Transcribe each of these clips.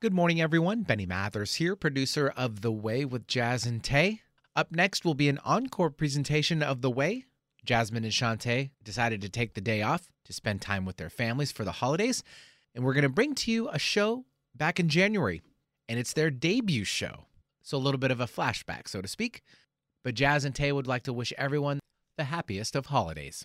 Good morning, everyone. Benny Mathers here, producer of The Way with Jazz and Taé. Up next will be an encore presentation of The Way. Jasmine and Shantae decided to take the day off to spend time with their families for the holidays, and we're going to bring to you a show back in January, and it's their debut show. So a little bit of a flashback, so to speak. But Jazz and Taé would like to wish everyone the happiest of holidays.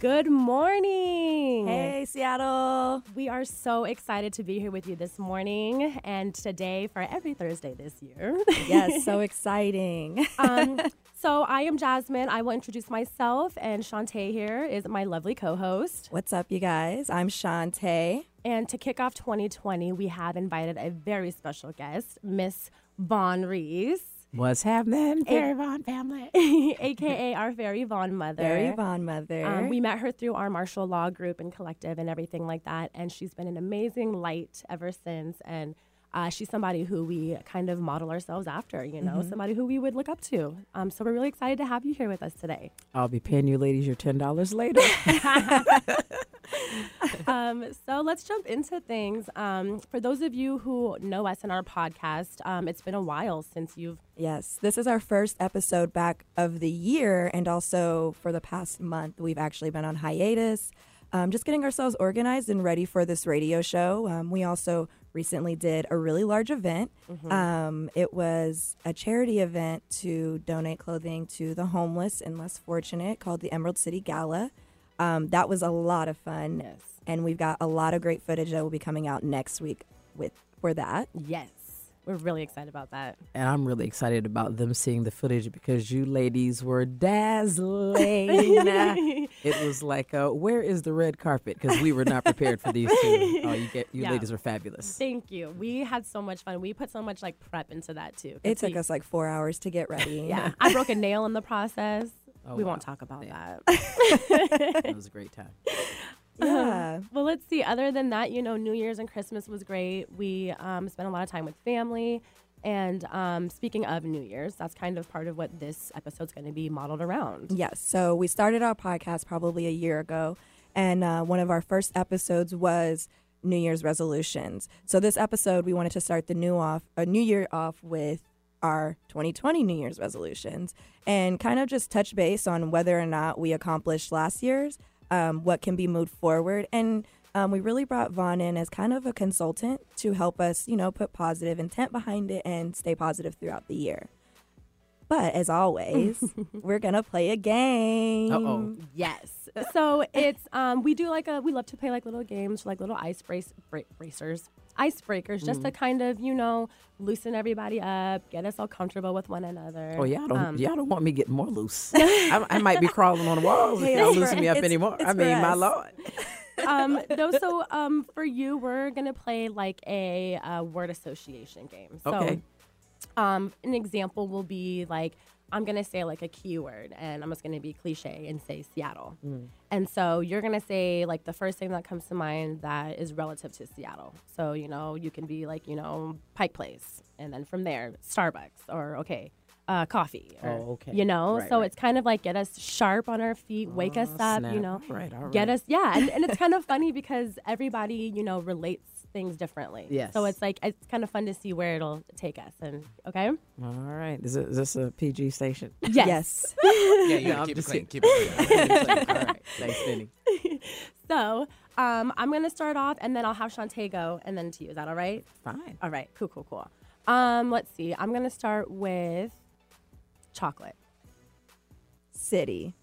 Good morning. Hey, Seattle. We are so excited to be here with you this morning and today for every Thursday this year. Yes, so exciting. um, so I am Jasmine. I will introduce myself, and Shantae here is my lovely co-host. What's up, you guys? I'm Shantae. And to kick off 2020, we have invited a very special guest, Miss Vonn Rese. What's happening, Fairy Vonn family? AKA our Fairy Vonn mother. Fairy Vonn mother. Um, we met her through our martial law group and collective and everything like that. And she's been an amazing light ever since. And uh, she's somebody who we kind of model ourselves after, you know, Mm-hmm. somebody who we would look up to. Um, so we're really excited to have you here with us today. I'll be paying you ladies your ten dollars later. um, so let's jump into things. Um, for those of you who know us in our podcast, um, it's been a while since you've Yes, this is our first episode back of the year, and also for the past month, we've actually been on hiatus, um, just getting ourselves organized and ready for this radio show. Um, we also recently did a really large event. Um, it was a charity event to donate clothing to the homeless and less fortunate called the Emerald City Gala. Um, that was a lot of fun, Yes. and we've got a lot of great footage that will be coming out next week with for that. yes, we're really excited about that. and I'm really excited about them seeing the footage because you ladies were dazzling. it was like, uh, where is the red carpet? Because we were not prepared for these two. Oh, you get you Yeah. ladies were fabulous. Thank you. We had so much fun. We put so much like prep into that too. It took we- us like four hours to get ready. Yeah, I broke a nail in the process. Oh, we wow. won't talk about that. It was a great time. Yeah. well, let's see. Other than that, you know, New Year's and Christmas was great. We um, spent a lot of time with family. And um, speaking of New Year's, that's kind of part of what this episode's going to be modeled around. Yes. So we started our podcast probably a year ago, and uh, one of our first episodes was New Year's resolutions. So this episode, we wanted to start the new off, a New Year off with our 2020 New Year's resolutions, and kind of just touch base on whether or not we accomplished last year's, um, what can be moved forward, and um, we really brought Vonn in as kind of a consultant to help us, you know, put positive intent behind it and stay positive throughout the year. But as always, we're gonna play a game. Uh-oh. Yes. So it's um, we do like a we love to play like little games, like little ice brace bra- bracers, icebreakers, just Mm. to kind of you know loosen everybody up, get us all comfortable with one another. Oh, y'all don't Um, y'all don't want me getting more loose. I, I might be crawling on the walls Hey, if y'all it's for- loosen me up it's- anymore. it's I for mean, my us. lord. um, no, so um, for you, we're gonna play like a uh, word association game. So, Okay. Um, an example will be like I'm gonna say like a keyword, and I'm just gonna be cliche and say Seattle. And so you're gonna say like the first thing that comes to mind that is relative to Seattle. So you know you can be like you know Pike Place, and then from there Starbucks or okay. Uh, coffee, or, Oh, okay. You know, Right, so right. it's kind of like get us sharp on our feet, wake us Oh, up. You snap. know, All right, all get us yeah and, and it's kind of funny because everybody you know relates things differently Yes. so it's like it's kind of fun to see where it'll take us and okay All right. Is, it, is this a PG station? yes, Yes. Yeah, you No, gotta I'm keep it just clean. Keep it clean. All right. Thanks, Benny. so um, i'm gonna start off and then i'll have Shantae go and then to you is that all right Fine. all right cool cool cool um let's see i'm gonna start with chocolate City.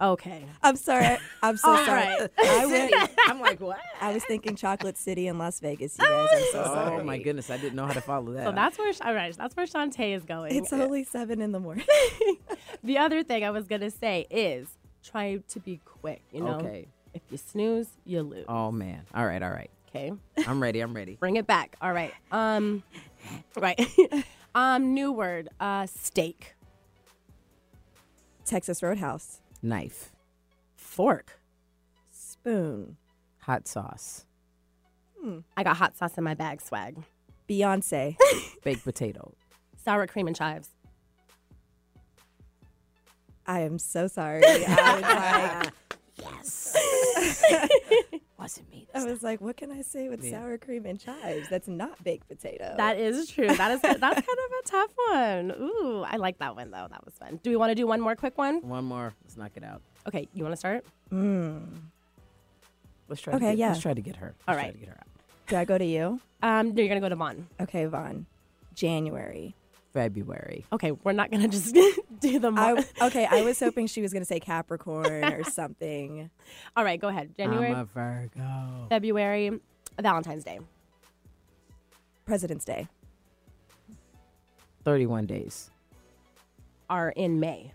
Okay I'm sorry. I'm so All sorry. right. I went. I'm like, what? I was thinking Chocolate City in Las Vegas. You guys. I'm so sorry. Oh my goodness, I didn't know how to follow that. so that's where all right that's where Shantae is going It's only seven in the morning. the other thing i was gonna say is try to be quick you know Okay. if you snooze you lose Oh man. All right, all right. okay I'm ready. I'm ready. bring it back. All right. Um, right. Um, new word. Uh, steak. Texas Roadhouse. Knife, Fork. Spoon. hot sauce, hmm. I got hot sauce in my bag. Swag. Beyonce. baked potato. Sour cream and chives. I am so sorry. I was Yes. Wasn't me. like, I was like, what can I say with Yeah. sour cream and chives? That's not baked potato. That is true. That is that's kind of a tough one. Ooh, I like that one though. That was fun. Do we want to do one more quick one? One more. Let's knock it out. Okay, you want to start? Mm. Let's try. Okay, to get, yeah. Let's try to get her. All Let's try to get her out. Do I go to you? Um, no, you're gonna go to Vonn. Okay, Vonn. January. February. Okay, we're not gonna just do them. I, okay, I was hoping she was going to say Capricorn or something. All right, go ahead. January, I'm a Virgo. February, Valentine's Day. President's Day. 31 days. Are in May.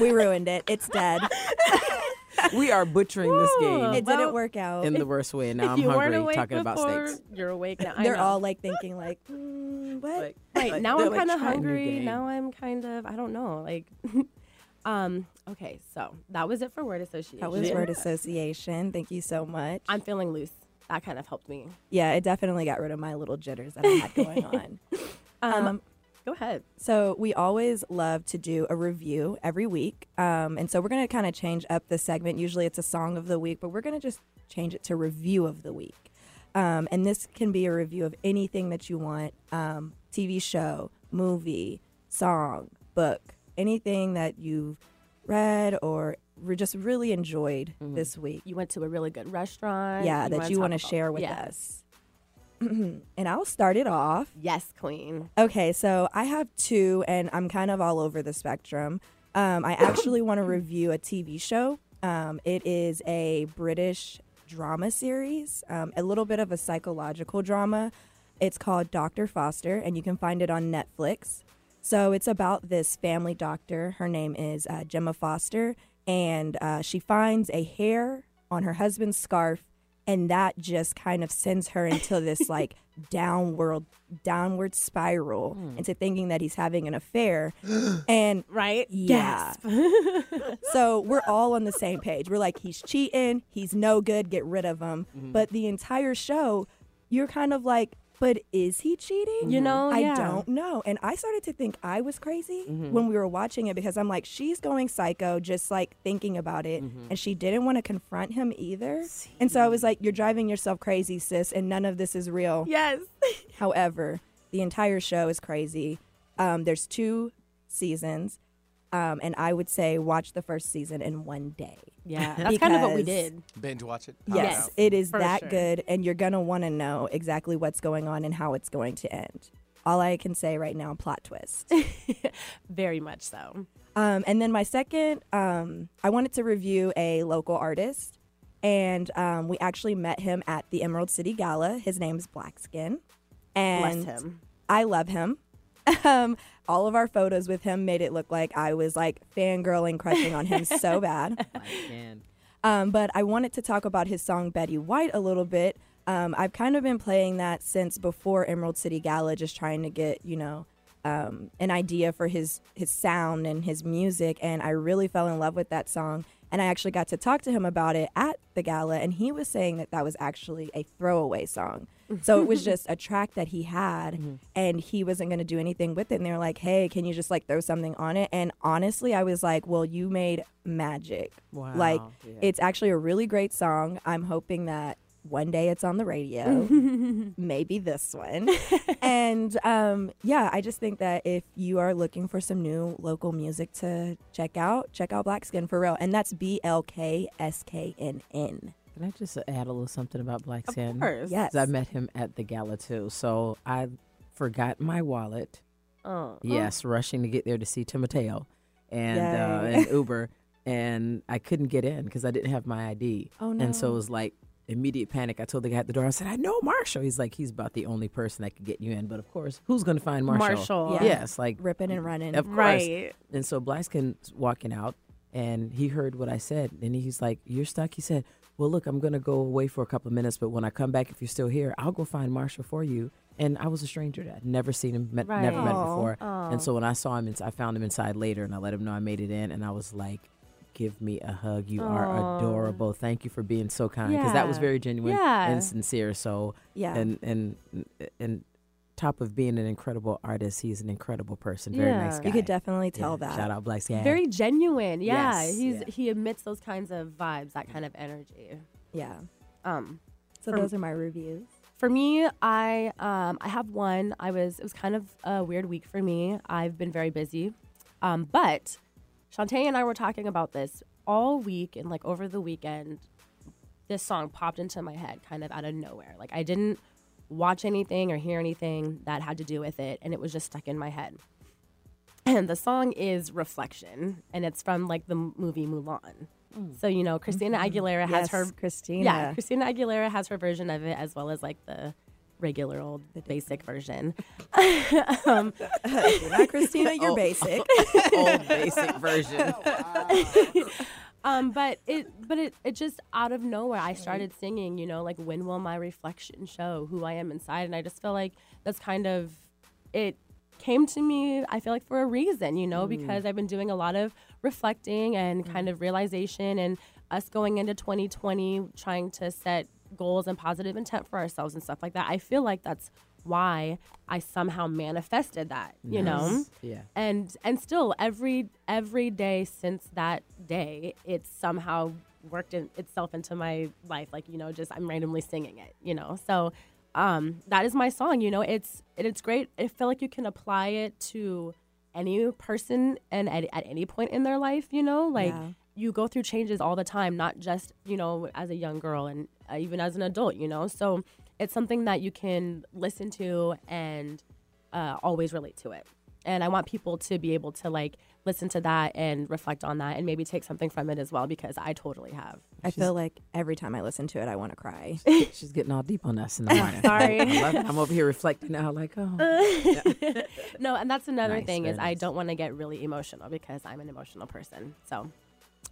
We ruined it. It's dead. We are butchering this game It Well, didn't work out. in the worst way. Now I'm hungry awake talking about steaks. You're awake now. They're all like thinking like, mm, what? Like- Right like- now, I'm like, kind of "Try a new hungry. Now I'm kind of I don't know. Like, um. Okay, so that was it for word association. that was word association. Thank you so much. I'm feeling loose. That kind of helped me. yeah, it definitely got rid of my little jitters that I had going on. Um, Um, go ahead. So we always love to do a review every week, um, and so we're gonna kind of change up the segment. Usually it's a song of the week, but we're gonna just change it to review of the week. Um, and this can be a review of anything that you want: um, TV show, movie, song, book, anything that you've read or re- just really enjoyed this week. You went to a really good restaurant. yeah, that wanna you want to share with Yeah. us. and I'll start it off. Yes, Queen. Okay, so I have two, and I'm kind of all over the spectrum. Um, I actually want to review a TV show. Um, it is a British drama series, um, a little bit of a psychological drama. It's called Dr. Foster, and you can find it on Netflix. So it's about this family doctor. Her name is uh, Gemma Foster, and uh, she finds a hair on her husband's scarf, and that just kind of sends her into this like downward downward spiral hmm. into thinking that he's having an affair. And Right? Yeah. So we're all on the same page. We're like, he's cheating, he's no good, get rid of him. Mm-hmm. But the entire show, you're kind of like, but is he cheating? You know, I yeah. don't know. And I started to think I was crazy when we were watching it because I'm like, she's going psycho just like thinking about it. And she didn't want to confront him either. And so I was like, you're driving yourself crazy, sis, and none of this is real. yes. However, the entire show is crazy. Um, there's two seasons, um, and I would say watch the first season in one day. Yeah. That's kind of what we did. Binge watch it. Yes, out. it is For that sure. good, and you're gonna want to know exactly what's going on and how it's going to end. All I can say right now, plot twist. Very much so. Um, and then my second, um, I wanted to review a local artist, and um, we actually met him at the Emerald City Gala. His name's Blackskin, and Bless him. I love him. Um, all of our photos with him made it look like I was like fangirling, crushing on him so bad. Um, but I wanted to talk about his song Betty White a little bit. Um, I've kind of been playing that since before Emerald City Gala, just trying to get you know um, an idea for his his sound and his music, and I really fell in love with that song. And I actually got to talk to him about it at the gala, and he was saying that that was actually a throwaway song. So it was just a track that he had, and he wasn't going to do anything with it. And they were like, "Hey, can you just like throw something on it?" And honestly, I was like, "Well, you made magic. Like yeah. it's actually a really great song. I'm hoping that one day it's on the radio, maybe this one. and um, yeah, I just think that if you are looking for some new local music to check out, check out Black Skin for real. And that's B L K S K N N. Can I just add a little something about Black Skin? Of course. Yes. I met him at the gala too. So I forgot my wallet. Oh. Yes, rushing to get there to see Timoteo and uh, and Uber, and I couldn't get in because I didn't have my ID. Oh, no. And so it was like immediate panic. I told the guy at the door, I said, "I know Marshall." He's like, "He's about the only person that could get you in." But of course, who's going to find Marshall? Marshall. Yeah. Yes, like Ripping and running. Of course. Right. And so Blackskin's walking out, and he heard what I said, and he's like, "You're stuck." He said, well, look, I'm going to go away for a couple of minutes, but when I come back, if you're still here, I'll go find Marshall for you. And I was a stranger. I'd never seen him, met, never met him before. Aw. And so when I saw him, I found him inside later, and I let him know I made it in, and I was like, "Give me a hug. You are adorable. Thank you for being so kind." Because that was very genuine Yeah. and sincere. So Yeah. and and and top of being an incredible artist, he's an incredible person. Very nice guy. you could definitely tell Yeah, that. Shout out Black Skin. Very genuine. Yeah, Yes, he's yeah. he emits those kinds of vibes, that kind of energy. Yeah. Um, So For- those are my reviews. For me, I um, I have one. I was it was kind of a weird week for me. I've been very busy, um, but Shantae and I were talking about this all week and like over the weekend. This song popped into my head kind of out of nowhere. Like I didn't watch anything or hear anything that had to do with it, and it was just stuck in my head. And the song is Reflection, and it's from like the movie Mulan. So you know, Christina Aguilera has yes, her Christina. yeah, Christina Aguilera has her version of it as well as like the regular old basic version. um, not Christina, you're Oh. basic. old basic version. um, but it but it, it just out of nowhere I started singing, you know, like when will my reflection show who I am inside? And I just feel like that's kind of it came to me, I feel like for a reason, you know, because I've been doing a lot of reflecting and kind of realization and us going into 2020 trying to set goals and positive intent for ourselves and stuff like that. I feel like that's why I somehow manifested that, you know? Yeah. and and still every every day since that day it's somehow worked in, itself into my life like you know just i'm randomly singing it you know so um that is my song you know it's it, it's great i feel like you can apply it to any person and at, at any point in their life you know like Yeah. you go through changes all the time not just you know as a young girl and uh, even as an adult you know so it's something that you can listen to and uh, always relate to it and i want people to be able to like listen to that and reflect on that and maybe take something from it as well because i totally have I feel like every time I listen to it, I want to cry. She's getting all deep on us in the morning. Sorry. I love it. I'm over here reflecting now, like, oh. no and that's another Nice, thing is very i don't want to get really emotional because i'm an emotional person so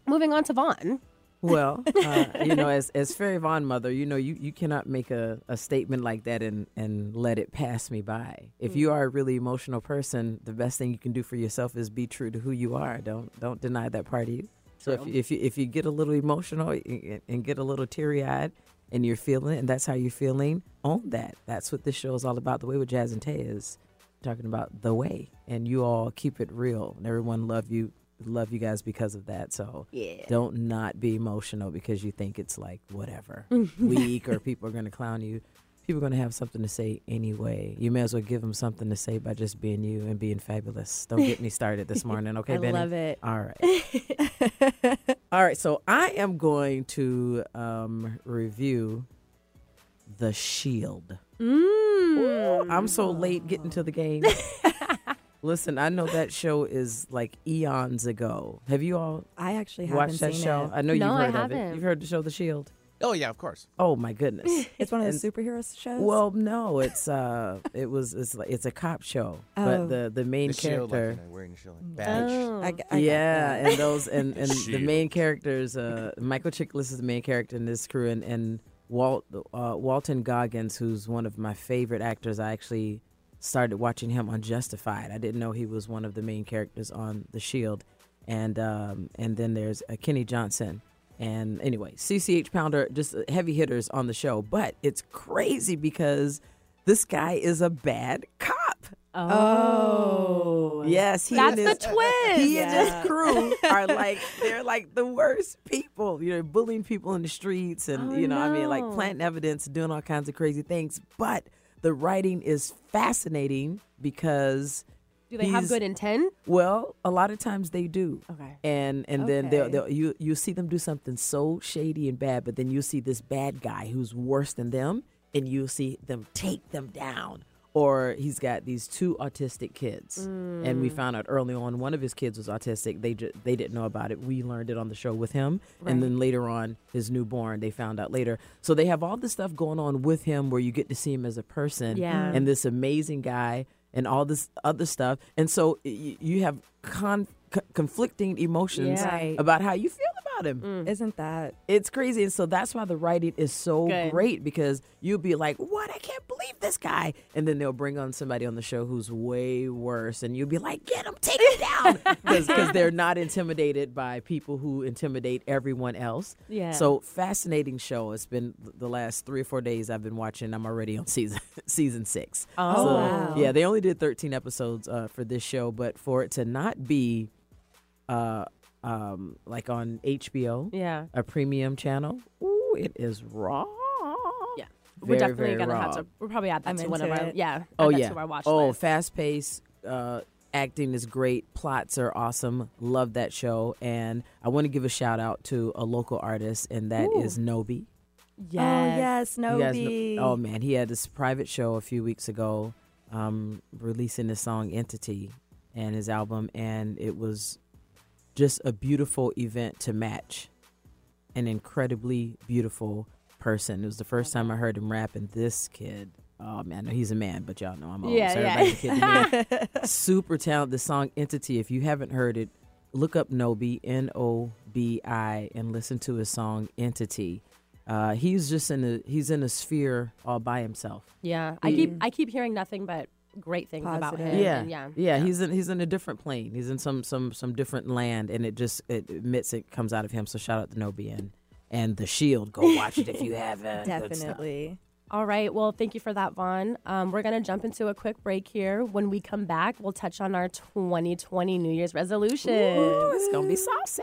moving on to vonn Well, uh, you know, as as Fairy Vonn mother, you know, you, you cannot make a, a statement like that and, and let it pass me by. If you are a really emotional person, the best thing you can do for yourself is be true to who you are. Don't don't deny that part of you. So if, if you if you get a little emotional and and get a little teary eyed and you're feeling it and that's how you're feeling, own that. That's what this show is all about. The way with Jazz and Taé is talking about the way, and you all keep it real, and everyone love you love you guys because of that. So yeah don't not be emotional because you think it's like whatever weak or people are going to clown you. People are going to have something to say anyway. You may as well give them something to say by just being you and being fabulous. Don't get me started this morning, okay, I Benny? love it. All right. All right. So I am going to um, review The Shield. mm. I'm so late getting to the game. Listen, I know that show is like eons ago. Have you all I actually haven't watched that seen show? it. I know No, you've I heard of it. You've heard the show The Shield. Oh yeah, of course. Oh my goodness. It's one of And- those superhero shows. well, no, it's uh, it was it's like it's a cop show, but Oh. the the main The shield, like, character. wearing the shield, like, badge. Oh. I, g- I got yeah, and those and and the Shield. main characters. Uh, Michael Chiklis is the main character in this crew, and and Walt uh, Walton Goggins, who's one of my favorite actors. I actually started watching him on Justified. I didn't know he was one of the main characters on The Shield, and um, and then there's uh, Kenny Johnson. And anyway, CCH Pounder, just heavy hitters on the show, but it's crazy because this guy is a bad cop. oh Yes, he That's and the his, twist. He and his crew are like they're like the worst people. You know, bullying people in the streets, and Oh, you know, I mean, like planting evidence, doing all kinds of crazy things. But the writing is fascinating because, do they have good intent well, a lot of times they do. okay And and then they'll, they'll you you see them do something so shady and bad, but then you see this bad guy who's worse than them, and you see them take them down. Or he's got these two autistic kids, and we mm. found out early on one of his kids was autistic. They ju- they didn't know about it. We learned it on the show with him, and then later on his newborn they found out later. So they have all this stuff going on with him, where you get to see him as a person, Yeah. Mm. and this amazing guy, and all this other stuff. And so y- you have con- c- conflicting emotions Yeah. About how you feel about about him. Mm. Isn't that It's crazy. And so that's why the writing is so Good. great because you'll be like, what? I can't believe this guy. And then they'll bring on somebody on the show who's way worse. And you'll be like, get him, take him down. Because they're not intimidated by people who intimidate everyone else. Yeah. So fascinating show. It's been the last three or four days I've been watching. I'm already on season season six. Oh, So, wow. Yeah, they only did 13 episodes uh, for this show, but for it to not be uh, um, like on HBO, Yeah. a premium channel, ooh, it is raw. Yeah. we're definitely gonna raw. have to. We'll probably add that I'm to one of our. it. Yeah. Oh yeah. To our watch oh, list. fast paced. Uh, acting is great. Plots are awesome. Love that show. And I want to give a shout out to a local artist, and that is Nobi. Yes. Oh yes, You guys know- Nobi. oh man, he had this private show a few weeks ago, um, releasing the song "Entity" and his album, and it was just a beautiful event to match an incredibly beautiful person. It was the first time I heard him rap, and this kid. Oh man, he's a man, but y'all know I'm old. Yeah, so yeah. kid. Super talented. The song "Entity." If you haven't heard it, look up Nobi N O B I and listen to his song "Entity." Uh, he's just in a he's in a sphere all by himself. Yeah. I keep I keep hearing nothing but great things about him. Yeah. and yeah. yeah, He's in he's in a different plane. He's in some some some different land, and it just it admits it comes out of him. So shout out to Nobi and and the Shield. Go watch it if you haven't. Definitely. All right. Well, thank you for that, Vonn. Um, we're going to jump into a quick break here. When we come back, we'll touch on our 2020 New Year's resolution. Ooh, it's gonna be saucy.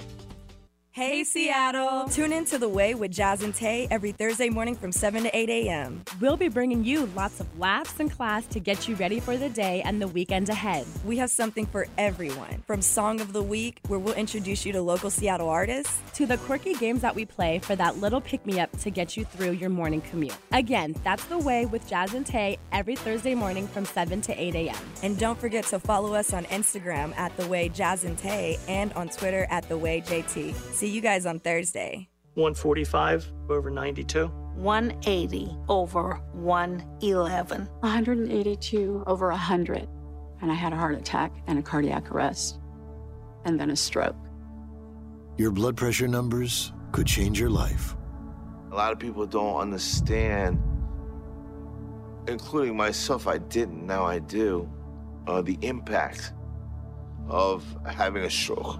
Hey Seattle! Tune in to The Way with Jazz and Taé every Thursday morning from 7 to 8 a.m. We'll be bringing you lots of laughs and class to get you ready for the day and the weekend ahead. We have something for everyone, from Song of the Week, where we'll introduce you to local Seattle artists, To the quirky games that we play for that little pick me up to get you through your morning commute. Again, that's the way with Jazz and Taé every Thursday morning from 7 to 8 a.m. and don't forget to follow us on Instagram at The Way Jazz and Taé and on Twitter at The Way JT. See you guys on Thursday. 145 over 92. 180 over 111. 182 over 100. And I had a heart attack and a cardiac arrest, and then a stroke. Your blood pressure numbers could change your life. A lot of people don't understand, including myself. I didn't, now I do, uh, the impact of having a stroke.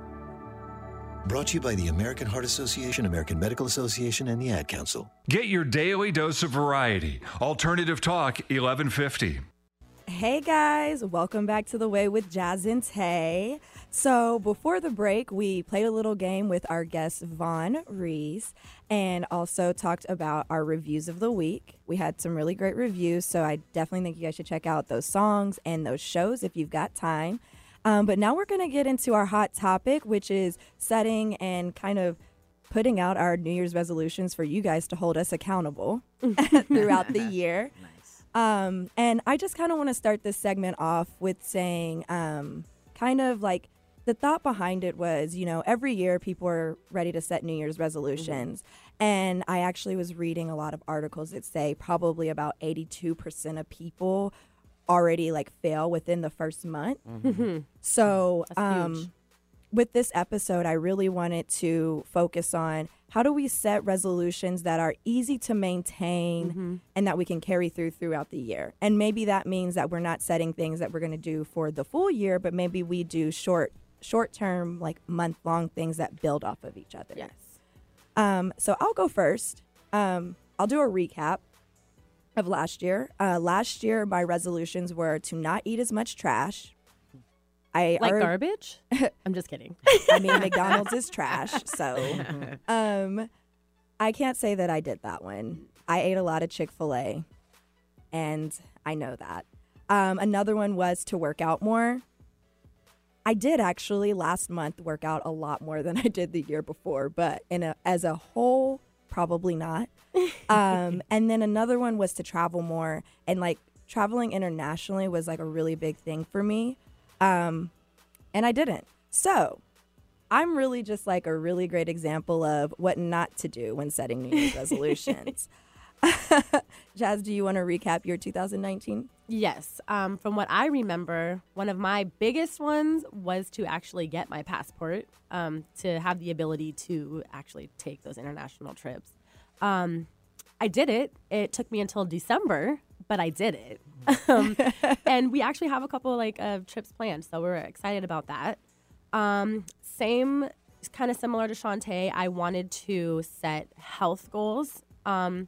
Brought to you by the American Heart Association, American Medical Association, and the Ad Council. Get your daily dose of variety. Alternative Talk 1150. Hey guys, welcome back to The Way with Jazz and Taé. So, before the break, we played a little game with our guest Vonn Rese and also talked about our reviews of the week. We had some really great reviews, so I definitely think you guys should check out those songs and those shows if you've got time. Um, but now we're going to get into our hot topic, which is setting and kind of putting out our New Year's resolutions for you guys to hold us accountable throughout the year. Um, and I just kind of want to start this segment off with saying, um, kind of like the thought behind it was, you know, every year people are ready to set New Year's resolutions. And I actually was reading a lot of articles that say probably about 82% of people already like fail within the first month. So, That's um, with this episode, I really wanted to focus on how do we set resolutions that are easy to maintain and that we can carry through throughout the year. And maybe that means that we're not setting things that we're going to do for the full year, but maybe we do short short term like month long things that build off of each other. Yes. Um, so I'll go first. Um, I'll do a recap of last year. Uh, last year, my resolutions were to not eat as much trash. I Like already- garbage? I'm just kidding. I mean, McDonald's is trash, so um, I can't say that I did that one. I ate a lot of Chick Fil A, and I know that. Um, another one was to work out more. I did actually last month work out a lot more than I did the year before, but in a, as a whole, probably not. Um, and then another one was to travel more, and like traveling internationally was like a really big thing for me. Um, and I didn't. So I'm really just like a really great example of what not to do when setting New Year's resolutions. Jazz, do you want to recap your 2019? Yes. Um, from what I remember, one of my biggest ones was to actually get my passport um, to have the ability to actually take those international trips. Um, I did it. It took me until December, but I did it. um, and we actually have a couple like of trips planned, so we're excited about that. Um, same, kind of similar to Shantae. I wanted to set health goals. Um,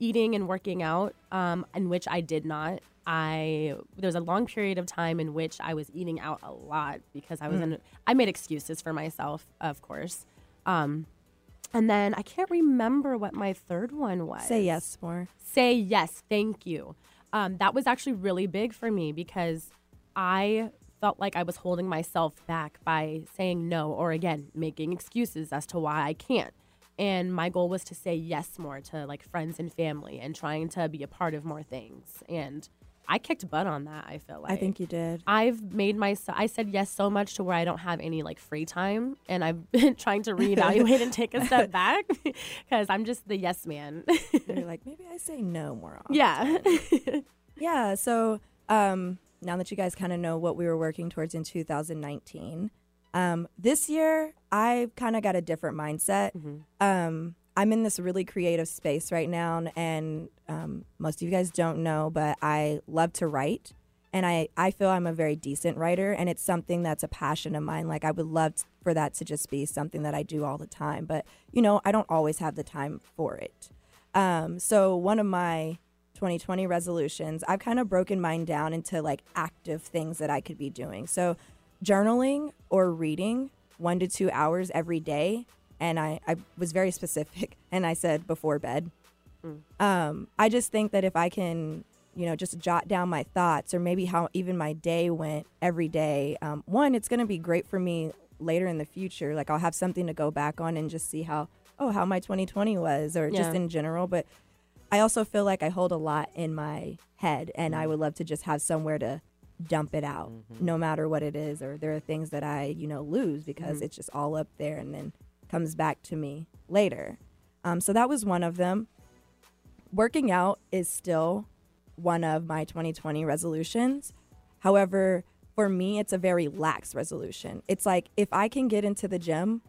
eating and working out, um, in which I did not. I there was a long period of time in which I was eating out a lot because I was Mm. in. I made excuses for myself, of course. Um, and then I can't remember what my third one was. Say yes more. Say yes. Thank you. Um, that was actually really big for me because I felt like I was holding myself back by saying no or again making excuses as to why I can't. And my goal was to say yes more to like friends and family and trying to be a part of more things. And I kicked butt on that. I feel like I think you did. I've made myself. I said yes so much to where I don't have any like free time, and I've been trying to reevaluate and take a step back because I'm just the yes man. You're like, maybe I say no more often. yeah. Yeah. So um, now that you guys kind of know what we were working towards in 2019, um, this year I've kind of got a different mindset. Um, I'm in this really creative space right now, and um, most of you guys don't know, but I love to write. And I, I feel I'm a very decent writer, and it's something that's a passion of mine. Like, I would love t- for that to just be something that I do all the time. But, you know, I don't always have the time for it. Um, so, one of my 2020 resolutions, I've kind of broken mine down into like active things that I could be doing. So, journaling or reading one to two hours every day. And I, I was very specific and I said before bed. Um, I just think that if I can, you know, just jot down my thoughts or maybe how even my day went every day, um, one, it's going to be great for me later in the future. Like I'll have something to go back on and just see how, oh, how my 2020 was or just in general. But I also feel like I hold a lot in my head and I would love to just have somewhere to dump it out no matter what it is or there are things that I, you know, lose because Mhm. it's just all up there and then comes back to me later. Um, so that was one of them. Working out is still one of my 2020 resolutions. However, for me, it's a very lax resolution. It's like if I can get into the gym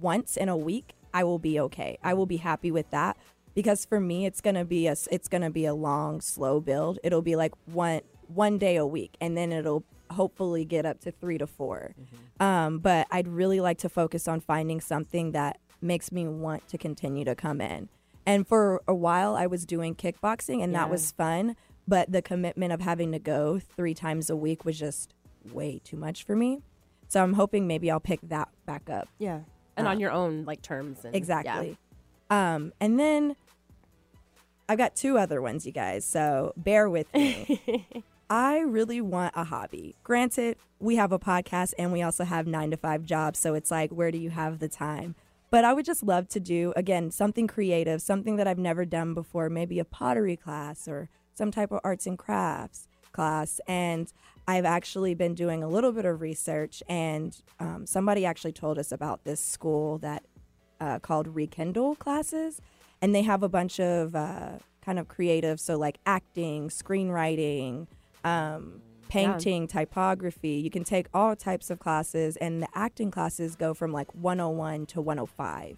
once in a week, I will be okay. I will be happy with that because for me, it's gonna be a it's gonna be a long, slow build. It'll be like one one day a week, and then it'll hopefully get up to three to 4 Um, but I'd really like to focus on finding something that makes me want to continue to come in. And for a while, I was doing kickboxing, and that was fun. But the commitment of having to go three times a week was just way too much for me. So I'm hoping maybe I'll pick that back up. Yeah. And Uh, on your own like terms and Exactly. Um, and then I've got two other ones, you guys. So bear with me. I really want a hobby. Granted, we have a podcast and we also have nine to five jobs. So it's like, where do you have the time? But I would just love to do, again, something creative, something that I've never done before, maybe a pottery class or some type of arts and crafts class. And I've actually been doing a little bit of research, and um, somebody actually told us about this school that uh, called Rekindle classes, and they have a bunch of uh, kind of creative, so like acting, screenwriting, um, painting, typography. You can take all types of classes, and the acting classes go from like 101 to 105.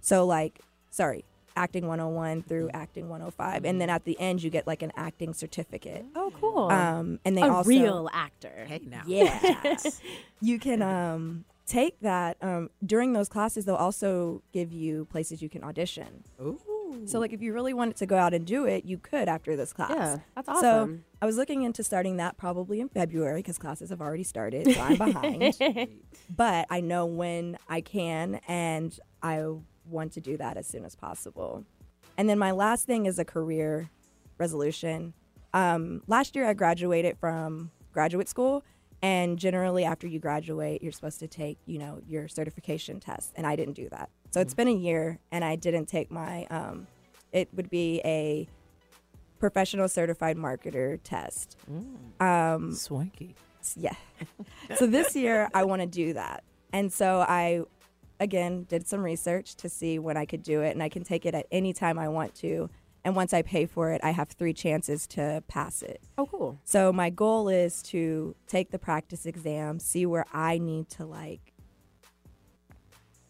So like, sorry, acting 101 through acting 105, and then at the end you get like an acting certificate. Oh, cool. Um, and they a also real actor. Hey now. yeah. you can um take that um, during those classes. They'll also give you places you can audition. Ooh. So, like, if you really wanted to go out and do it, you could after this class. Yeah, that's awesome. So. I was looking into starting that probably in February because classes have already started. So I'm behind. but I know when I can, and I want to do that as soon as possible. And then my last thing is a career resolution. Um, last year, I graduated from graduate school, and generally, after you graduate, you're supposed to take, you know, your certification test, and I didn't do that. So it's been a year, and I didn't take my. Um, it would be a professional certified marketer test. Um, Swanky. yeah. so this year I want to do that. And so I again did some research to see when I could do it and I can take it at any time I want to. And once I pay for it, I have 3 chances to pass it. oh, cool. So my goal is to take the practice exam, see where I need to like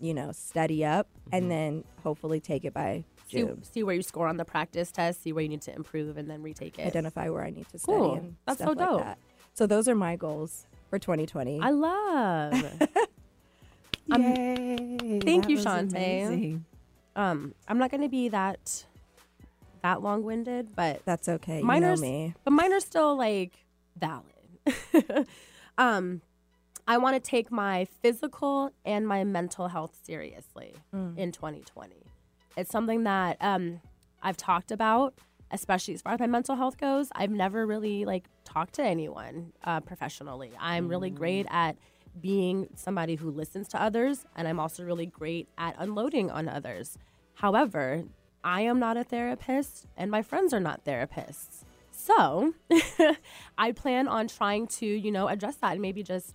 you know, study up and then hopefully take it by See, June. see where you score on the practice test, see where you need to improve, and then retake it. Identify where I need to study Cool. and That's stuff so like dope. that. So those are my goals for 2020. I love. Um, Yay, thank that you, was Shantae. amazing. um, I'm not going to be that that long winded, but That's okay. mine you know are, me. but mine are still like valid. um, I want to take my physical and my mental health seriously Mm. in 2020. It's something that um, I've talked about, especially as far as my mental health goes. I've never really like talked to anyone uh, professionally. I'm really great at being somebody who listens to others, and I'm also really great at unloading on others. However, I am not a therapist, and my friends are not therapists. So I plan on trying to, you know, address that and maybe just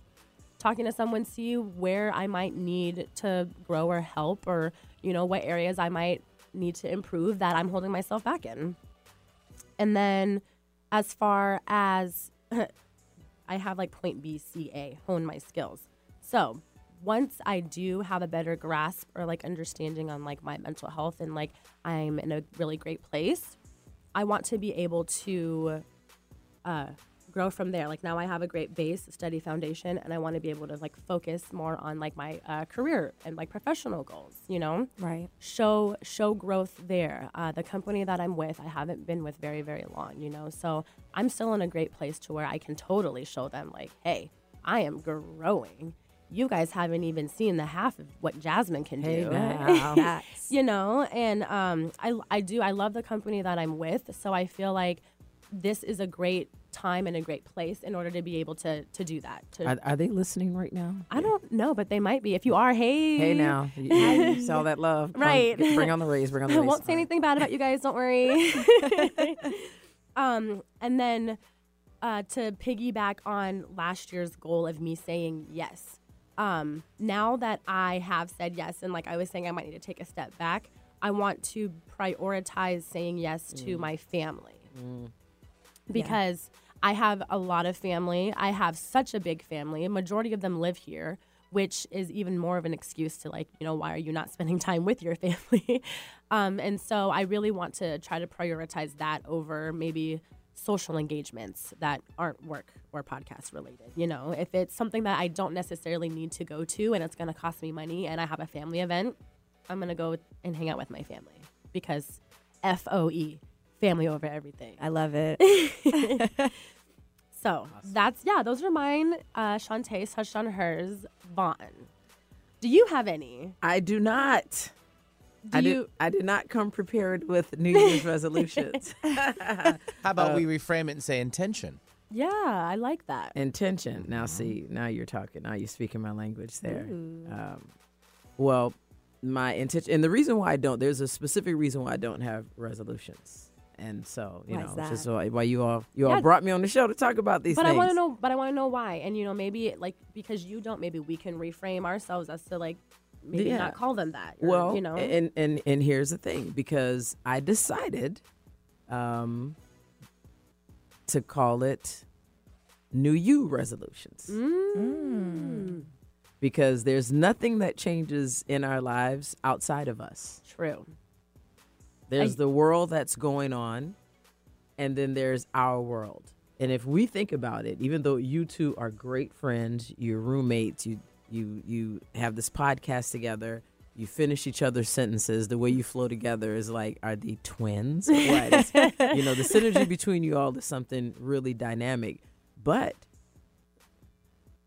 talking to someone, see where I might need to grow or help, or, you know, what areas I might need to improve that I'm holding myself back in. And then as far as I have like point B, C, A, hone my skills. So once I do have a better grasp or like understanding on like my mental health and like I'm in a really great place, I want to be able to uh, grow from there. Like now I have a great base, steady foundation, and I want to be able to like focus more on like my uh, career and like professional goals. You know, Right. show show growth there. Uh, the company that I'm with, I haven't been with very very long. You know, so I'm still in a great place to where I can totally show them like, hey, I am growing. You guys haven't even seen the half of what Jasmine can Hey do now. You know and um, I, I do i love the company that i'm with so i feel like this is a great time and a great place in order to be able to to do that to, Are, are they listening right now? i don't know but they might be if you are hey Hey now, you, you saw that love. Right. get- bring on the raise. Bring on the I won't say anything bad about you guys. Don't worry. um, and then uh, to piggyback on last year's goal of me saying yes. Um, now that I have said yes, and like I was saying, I might need to take a step back. I want to prioritize saying yes to my family because I have a lot of family. I have such a big family. A majority of them live here, which is even more of an excuse to like, you know, why are you not spending time with your family? um, and so I really want to try to prioritize that over maybe social engagements that aren't work or podcast related. You know, if it's something that I don't necessarily need to go to and it's going to cost me money and I have a family event, I'm going to go and hang out with my family because F O E, family over everything. I love it. So that's yeah, those are mine. Uh, Shantae touched on hers. Vonn, do you have any? I do not. Do I you? did. I did not come prepared with New Year's resolutions. How about we reframe it and say intention? Yeah, I like that. Intention. Now, see, now you're talking. Now you're speaking my language there. Um, well, my intention, and the reason why I don't, there's a specific reason why I don't have resolutions. And so, you Why know, just why, why you all you Yeah. all brought me on the show to talk about these But things. I want to know. But I want to know why. And you know, maybe it, like because you don't, maybe we can reframe ourselves as to like maybe Yeah. not call them that. or, Well, you know, and and and here's the thing, because I decided, um, to call it New You resolutions. Mm. because there's nothing that changes in our lives outside of us. true. There's I- the world that's going on, and then there's our world. And if we think about it, even though you two are great friends, you're roommates, you You you have this podcast together. You finish each other's sentences. The way you flow together is like, are they twins? You know, the synergy between you all is something really dynamic. But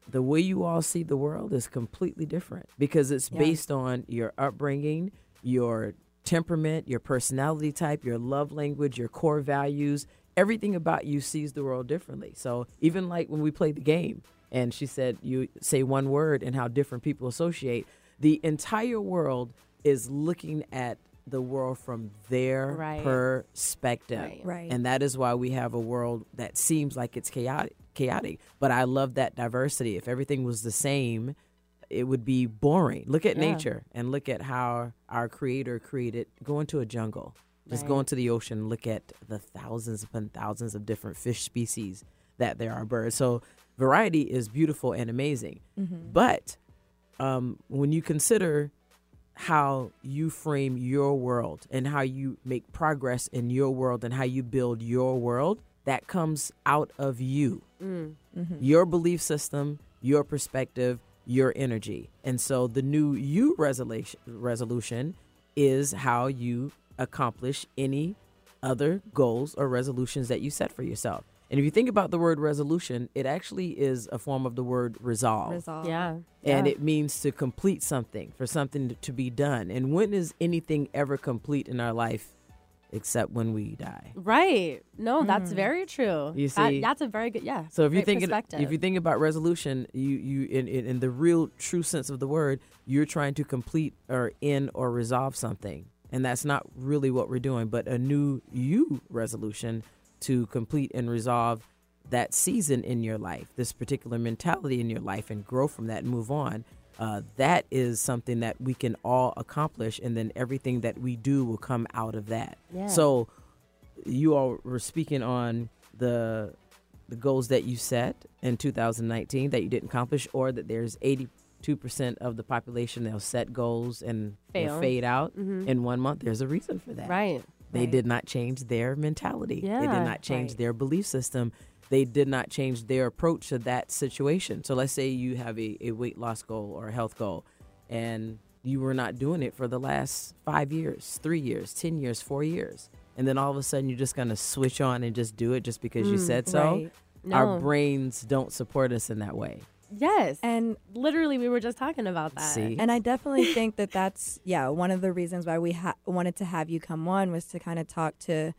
the way you all see the world is completely different because it's Yeah. based on your upbringing, your temperament, your personality type, your love language, your core values. Everything about you sees the world differently. So even like when we played the game, and she said you say one word and how different people associate, the entire world is looking at the world from their Right. perspective. Right. Right. And that is why we have a world that seems like it's chaotic chaotic. But I love that diversity. If everything was the same, it would be boring. Look at Yeah. nature and look at how our creator created go into a jungle. Just go Right. into the ocean look at the thousands upon thousands of different fish species that there are birds. So variety is beautiful and amazing. But um, when you consider how you frame your world and how you make progress in your world and how you build your world, that comes out of you. Your belief system, your perspective, your energy. And so the new you resolution resolution is how you accomplish any other goals or resolutions that you set for yourself. And if you think about the word resolution, it actually is a form of the word resolve Resolve. Yeah. and yeah. it means to complete something for something to be done and when is anything ever complete in our life except when we die Right. No, that's mm. very true. You That- see- that's a very good, yeah. so if you think if you think about resolution you you in, in in the real true sense of the word you're trying to complete or end or resolve something and that's not really what we're doing but a new you resolution to complete and resolve that season in your life this particular mentality in your life and grow from that and move on uh, that is something that we can all accomplish and then everything that we do will come out of that Yeah. so you all were speaking on the the goals that you set in 2019 that you didn't accomplish or that there's 82% of the population they'll set goals and Fail. fade out Mhm. in one month there's a reason for that right. they Right. did not change their mentality Yeah, they did not change Right. their belief system they did not change their approach to that situation so let's say you have a, a weight loss goal or a health goal and you were not doing it for the last five years three years ten years four years and then all of a sudden you're just going to switch on and just do it just because you Mm, said so right. our brains don't support us in that way Yes. And Literally, we were just talking about that. See? And I definitely think that that's yeah one of the reasons why we ha- wanted to have you come on was to kind of talk to,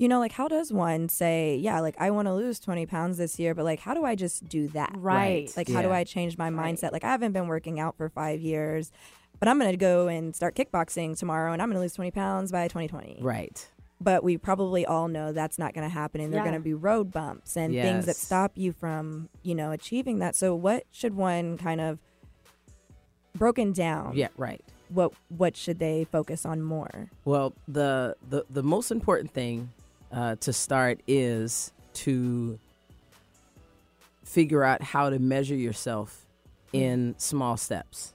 you know, like how does one say yeah like I want to lose twenty pounds this year, but like how do I just do that Right. Like how do I change my Right. mindset? Like I haven't been working out for five years, but I'm gonna go and start kickboxing tomorrow, and I'm gonna lose twenty pounds by 2020. right But we probably all know that's not gonna happen, and there are gonna be road bumps and things that stop you from you know achieving that. So what should one kind of broken down? yeah right what what should they focus on more? Well, the the, the most important thing uh, to start is to figure out how to measure yourself in small steps,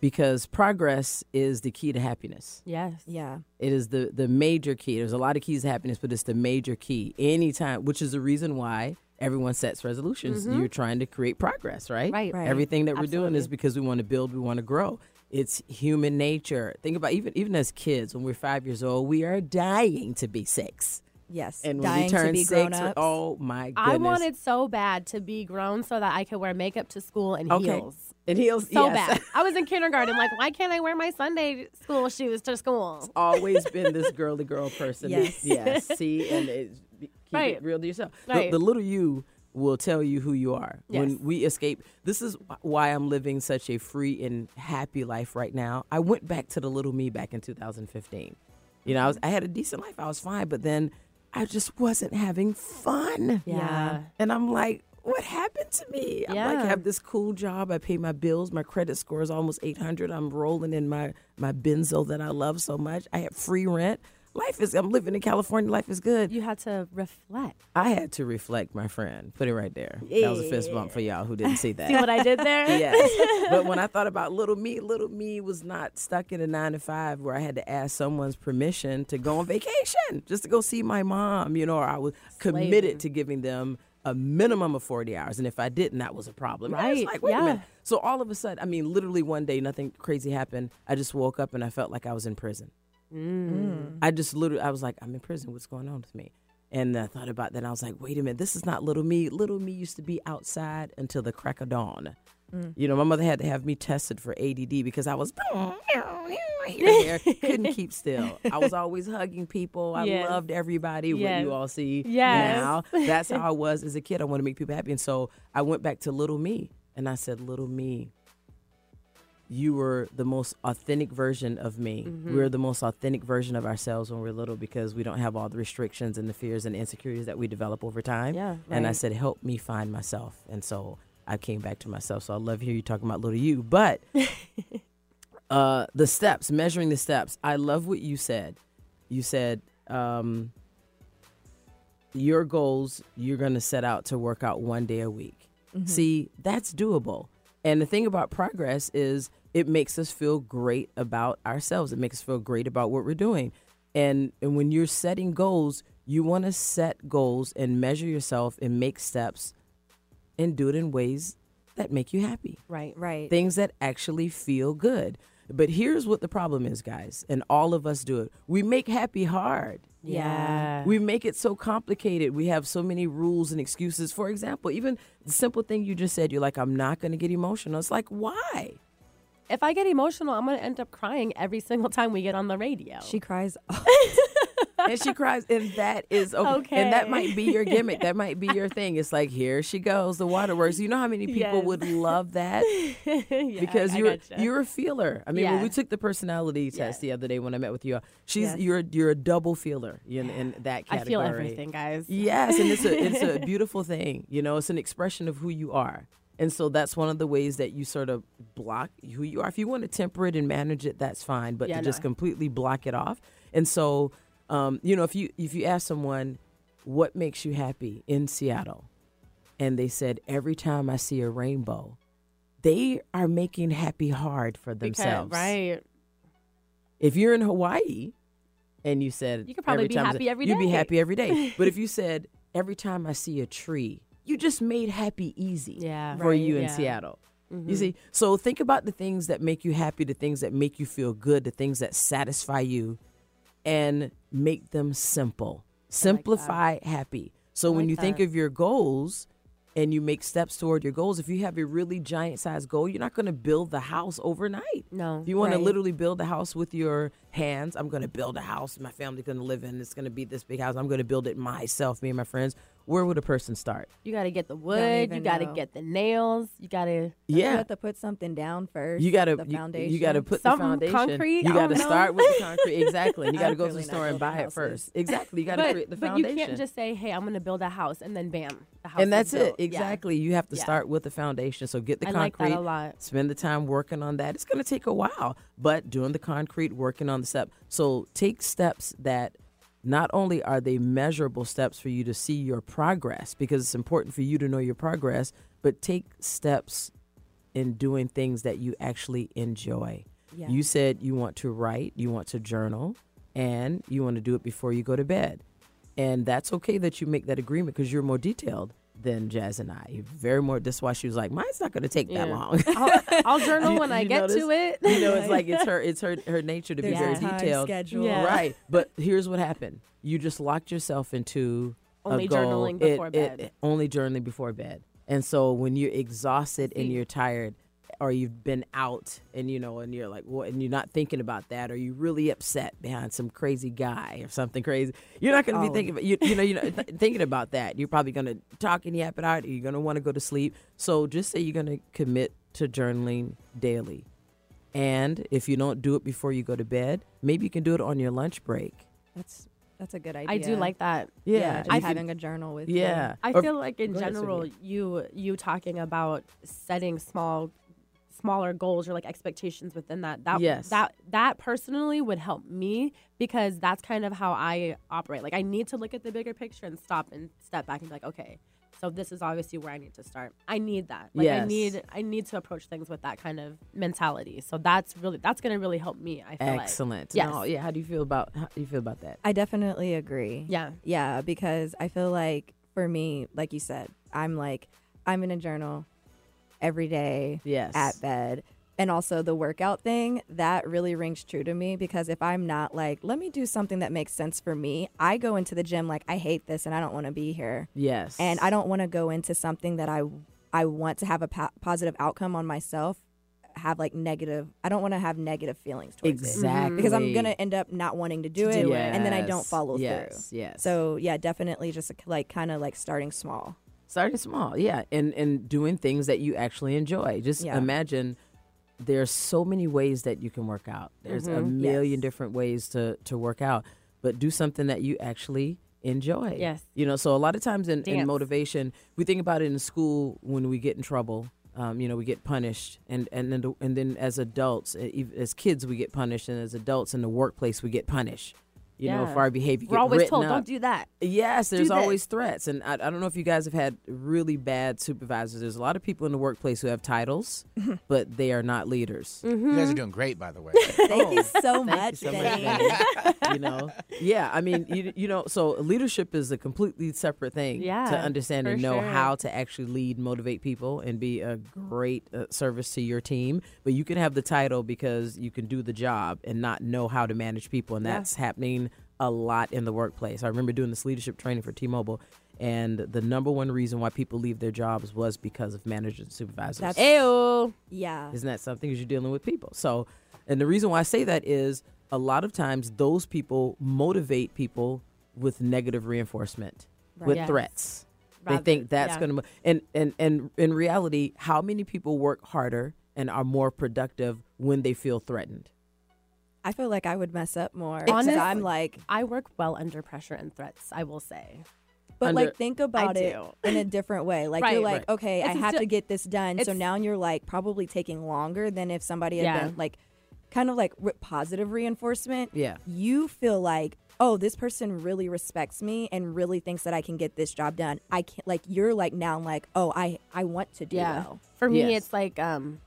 because progress is the key to happiness. Yes. Yeah. It is the the major key. There's a lot of keys to happiness, but it's the major key. Anytime, which is the reason why everyone sets resolutions. You're trying to create progress, right? Right. Right. Everything that we're doing is because we want to build, we want to grow. It's human nature. Think about even even as kids, when we're five years old, we are dying to be six. Yes. And when dying we turn to be six, grown we're- oh my goodness! I wanted so bad to be grown so that I could wear makeup to school and Okay. heels. and heels So yes. bad. I was in kindergarten. Like, why can't I wear my Sunday school shoes to school? It's always been this girly girl person. Yes. yes. See, and it, keep Right. it real to yourself. The- The, little you will tell you who you are Yes. when we escape. This is why I'm living such a free and happy life right now. I went back to the little me back in 2015. You know, I was mm-hmm. I had a decent life. I was fine, but then I just wasn't having fun. Yeah. And I'm like, what happened to me? I'm like, I have this cool job. I pay my bills. My credit score is almost 800. I'm rolling in my, my benzo that I love so much. I have free rent. Life is, I'm living in California. Life is good. You had to reflect. I had to reflect, my friend. Put it right there. That was a fist bump for y'all who didn't see that. See what I did there? yes. But when I thought about little me, little me was not stuck in a nine to five where I had to ask someone's permission to go on vacation just to go see my mom, you know, or I was committed to giving them a minimum of 40 hours. And if I didn't, that was a problem. And I was Right, like, yeah. So all of a sudden, I mean, literally one day, nothing crazy happened. I just woke up and I felt like I was in prison. Mm. I just literally, I was like, I'm in prison. What's going on with me? And I thought about that. And I was like, wait a minute, this is not little me. Little me used to be outside until the crack of dawn. Mm. You know, my mother had to have me tested for ADD because I was here, couldn't keep still. I was always hugging people. I Yes. loved everybody. What Yes. you all see Yes. now. That's how I was as a kid. I want to make people happy. And so I went back to little me and I said, little me, you were the most authentic version of me. Mm-hmm. We're the most authentic version of ourselves when we we're little because we don't have all the restrictions and the fears and insecurities that we develop over time. Yeah, And I said, help me find myself. And so I came back to myself. So I love to hear you talking about little you. But uh, the steps, measuring the steps. I love what you said. You said um, your goals, you're going to set out to work out one day a week. See, that's doable. And the thing about progress is it makes us feel great about ourselves. It makes us feel great about what we're doing. And and when you're setting goals, you want to set goals and measure yourself and make steps and do it in ways that make you happy. Right. Right. Things that actually feel good. But here's what the problem is, guys, and all of us do it. We make happy hard. Yeah. We make it so complicated. We have so many rules and excuses. For example, even the simple thing you just said, you're like, I'm not going to get emotional. It's like, why? If I get emotional, I'm gonna end up crying every single time we get on the radio. She cries. and she cries, and that is okay. And that might be your gimmick. That might be your thing. It's like, here she goes, the waterworks. You know how many people Yes. would love that? Yeah, because I you're gotcha. you're a feeler. I mean, when we took the personality test the other day when I met with you, she's you're you're a double feeler in, in that category. I feel everything, guys. Yes, and it's a it's a beautiful thing. You know, it's an expression of who you are. And so that's one of the ways that you sort of block who you are. If you want to temper it and manage it, that's fine. But Yeah, to no. just completely block it off. And so, um, you know, if you if you ask someone what makes you happy in Seattle, and they said every time I see a rainbow, they are making happy hard for Because- themselves. right. If you're in Hawaii and you said You could probably be happy every you'd be happy every day. but if you said every time I see a tree, you just made happy easy Yeah. for Right, you in yeah. Seattle. You Mhm. see, so think about the things that make you happy, the things that make you feel good, the things that satisfy you, and make them simple. Simplify happy. So when like you think of your goals and you make steps toward your goals, if you have a really giant size goal, you're not going to build the house overnight. No. If you want to literally build the house with your hands, I'm going to build a house my family's going to live in. It's going to be this big house. I'm going to build it myself, me and my friends. Where would a person start? You got to get the wood. You got to get the nails. You got to. yeah. You yeah. have to put something down first. You gotta the you- foundation. You, gotta put Something the foundation. concrete? You gotta start with the concrete exactly, you gotta I'm go to the store and building buy it first. Exactly, you gotta create the foundation. but foundation. you can't just say, "Hey, I'm going to build a house," and then bam, the house. and is that's it built. Yeah. exactly. You have to Yeah. start with the foundation. So get the I like concrete. that a lot. Spend the time working on that. It's gonna take a while, but doing the concrete, working on the step. So take steps that. Not only are they measurable steps for you to see your progress, because it's important for you to know your progress, but take steps in doing things that you actually enjoy. Yeah. You said you want to write, you want to journal, and you want to do it before you go to bed. And that's okay that you make that agreement because you're more detailed than Jazz and I. You're very more. That's why she was like, mine's not going to take that long. I'll, I'll journal You- when I get notice? to it. you know, it's like it's her, it's her, her nature to There's be very detailed. schedule. Yeah. Right. But here's what happened: you just locked yourself into Only journaling before it- bed. only journaling before bed. And so when you're exhausted and you're tired, or you've been out and you know, and you're like, what, and you're not thinking about that, or you're really upset behind some crazy guy or something crazy, you're not going to Oh. be thinking about you, you know, you're not th- thinking about that. You're probably going to talk and yap it out. You're going to want to go to sleep. So just say you're going to commit to journaling daily. And if you don't do it before you go to bed, maybe you can do it on your lunch break. That's that's a good idea. I do like that. Yeah, just you can- having a journal with you. Yeah. I Or- feel like in Go ahead, general, you you talking about setting small, smaller goals or like expectations within that. That Yes. that that personally would help me because that's kind of how I operate. Like I need to look at the bigger picture and stop and step back and be like, okay, so this is obviously where I need to start. I need that. Like I need I need to approach things with that kind of mentality. So that's really that's gonna really help me. I feel Excellent. Like. Yes. No, yeah. How do you feel about how do you feel about that? I definitely agree. Yeah. Yeah, because I feel like for me, like you said, I'm like I'm in a journal every day Yes. at bed. And also the workout thing, that really rings true to me because if I'm not like, let me do something that makes sense for me, I go into the gym like, I hate this and I don't want to be here. Yes. And I don't want to go into something that I I want to have a po- positive outcome on myself have like negative I don't want to have negative feelings towards it Exactly. because I'm going to end up not wanting to do it do and then I don't follow yes, through. yes. So, yeah, definitely just like kind of like starting small. Starting small yeah and and doing things that you actually enjoy just Yeah. imagine there's so many ways that you can work out there's a Mhm. million different ways to to work out but do something that you actually enjoy Yes. you know so a lot of times in, in motivation we think about it in school when we get in trouble um, you know we get punished and and then and then as adults as kids we get punished and as adults in the workplace we get punished you know Yeah. for our behavior We're always told, up. don't do that. Yes, Do there's this. always threats, and I, I don't know if you guys have had really bad supervisors. There's a lot of people in the workplace who have titles, but they are not leaders. You Mm-hmm. guys are doing great, by the way. Thank you so Thank much, you so much, Benny. Benny. you know, yeah. I mean, you, you know, so leadership is a completely separate thing Yeah, to understand and know sure. how to actually lead, motivate people, and be a great uh, service to your team. But you can have the title because you can do the job and not know how to manage people, and Yeah. that's happening a lot in the workplace. I remember doing this leadership training for T-Mobile. And the number one reason why people leave their jobs was because of managers and supervisors. That's- Ew. Yeah. Isn't that something? Because you're dealing with people. So, and the reason why I say that is a lot of times those people motivate people with negative reinforcement, with Yes. threats. Rather- they think that's yeah. going to, and and and in reality, how many people work harder and are more productive when they feel threatened? I feel like I would mess up more. Honestly, I'm like, I work well under pressure and threats. I will say. but Under- like think about it do. in a different way. Like Right, you're like, right. okay, I It's have still- to get this done. So now you're like probably taking longer than if somebody had Yeah. been like kind of like re- positive reinforcement. Yeah. You feel like, oh, this person really respects me and really thinks that I can get this job done. I can't like you're like now like, oh, I I want to do Yeah. well. For me, Yes. it's like um,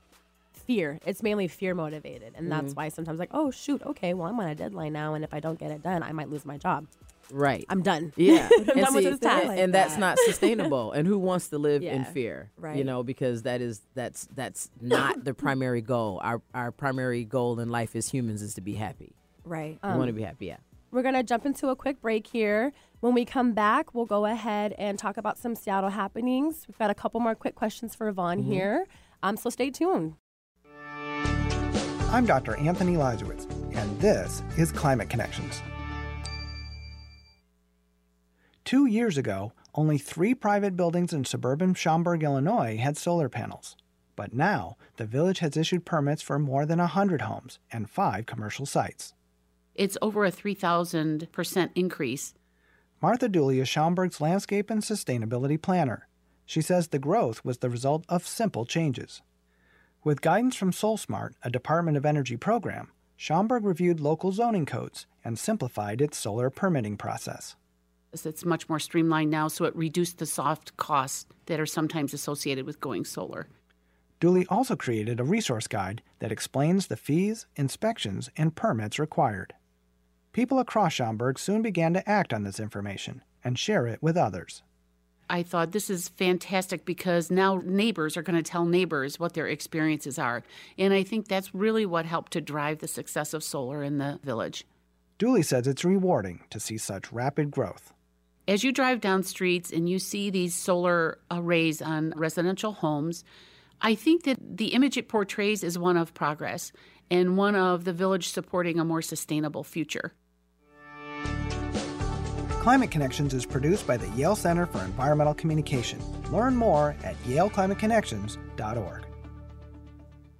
fear. It's mainly fear motivated, and that's why sometimes like, oh shoot, okay, well I'm on a deadline now, and if I don't get it done, I might lose my job. Right. I'm done. Yeah, I'm and, done see, and, that's not sustainable. And who wants to live in fear? Right. You know, because that is that's that's not the primary goal. Our our primary goal in life as humans is to be happy. Right. we Um, want to be happy. Yeah. We're gonna jump into a quick break here. When we come back, we'll go ahead and talk about some Seattle happenings. We've got a couple more quick questions for Yvonne Mm-hmm. here. Um, so stay tuned. I'm Dr. Anthony Leiserowitz, and this is Climate Connections. Two years ago, only three private buildings in suburban Schaumburg, Illinois had solar panels. But now, the village has issued permits for more than 100 homes and five commercial sites. It's over a 3,000% increase. Martha Dooley is Schaumburg's landscape and sustainability planner. She says the growth was the result of simple changes. With guidance from SolSmart, a Department of Energy program, Schaumburg reviewed local zoning codes and simplified its solar permitting process. It's much more streamlined now, so it reduced the soft costs that are sometimes associated with going solar. Dooley also created a resource guide that explains the fees, inspections, and permits required. People across Schaumburg soon began to act on this information and share it with others. I thought this is fantastic because now neighbors are going to tell neighbors what their experiences are. And I think that's really what helped to drive the success of solar in the village. Dooley says it's rewarding to see such rapid growth. As you drive down streets and you see these solar arrays on residential homes, I think that the image it portrays is one of progress and one of the village supporting a more sustainable future. Climate Connections is produced by the Yale Center for Environmental Communication. Learn more at yaleclimateconnections.org.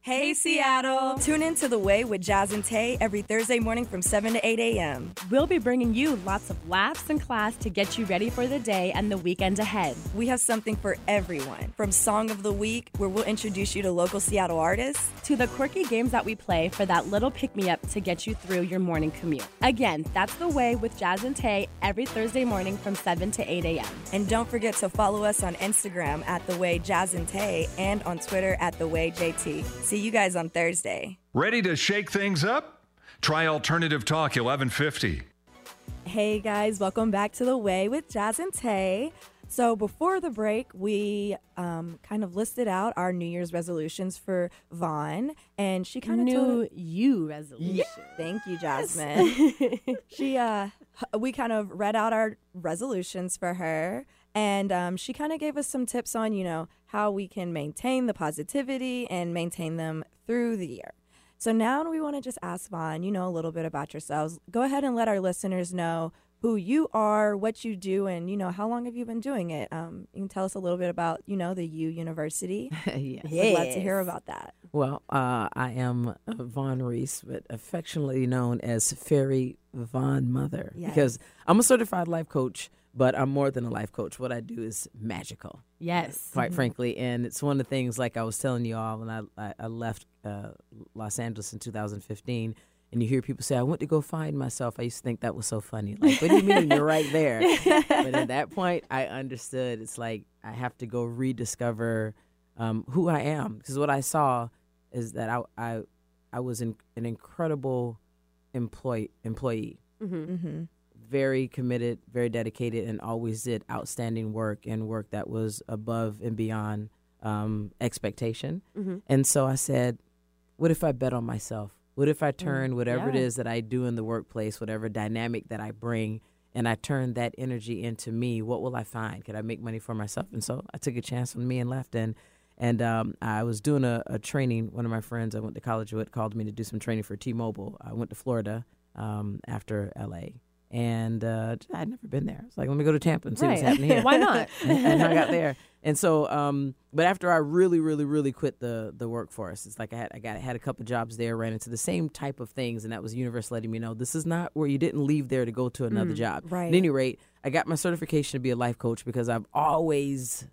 Hey, Seattle! Tune in to The Way with Jazz and Taé every Thursday morning from 7 to 8 a.m. We'll be bringing you lots of laughs and class to get you ready for the day and the weekend ahead. We have something for everyone from Song of the Week, where we'll introduce you to local Seattle artists, to the quirky games that we play for that little pick me up to get you through your morning commute. Again, that's The Way with Jazz and Taé every Thursday morning from 7 to 8 a.m. And don't forget to follow us on Instagram at The Way Jazz and Taé and on Twitter at The Way JT. See you guys on Thursday. Ready to shake things up? Try Alternative Talk 1150. Hey guys, welcome back to The Way with Jazz and Taé. So before the break, we um, kind of listed out our New Year's resolutions for Vonn, and she kind of knew told you resolution. Yeah, thank you, Jasmine. she uh, we kind of read out our resolutions for her, and um, she kind of gave us some tips on you know how we can maintain the positivity and maintain them through the year. So now we want to just ask Vonn, you know, a little bit about yourselves. Go ahead and let our listeners know who you are, what you do, and you know how long have you been doing it. Um, you can tell us a little bit about you know the U University. yes. We'd love to hear about that. Well, uh, I am uh, Vonn Rese, but affectionately known as Fairy Vonn Mother Yes. because I'm a certified life coach, but I'm more than a life coach. What I do is magical. Yes. Quite Mhm. frankly, and it's one of the things like I was telling you all when I I, I left uh, Los Angeles in 2015. And you hear people say, I went to go find myself. I used to think that was so funny. Like, what do you mean? You're right there. but at that point, I understood. It's like I have to go rediscover um, who I am. Because what I saw is that I, I, I was in, an incredible employee, employee Mm-hmm. Mm-hmm. Very committed, very dedicated, and always did outstanding work and work that was above and beyond um, expectation. Mhm. And so I said, what if I bet on myself? What if I turn whatever it yeah. is that I do in the workplace, whatever dynamic that I bring, and I turn that energy into me? What will I find? Could I make money for myself? And so I took a chance on me and left. And and um, I was doing a, a training. One of my friends I went to college with called me to do some training for T-Mobile. I went to Florida um, after LA. And uh, I'd never been there. It's like, let me go to Tampa and see what's happening here. Why not? and, and I got there. And so, um, but after I really, really, really quit the the workforce, it's like I had I got had a couple jobs there, ran into the same type of things, and that was the universe letting me know this is not where you didn't leave there to go to another Mm, job. right. At any rate, I got my certification to be a life coach because I've always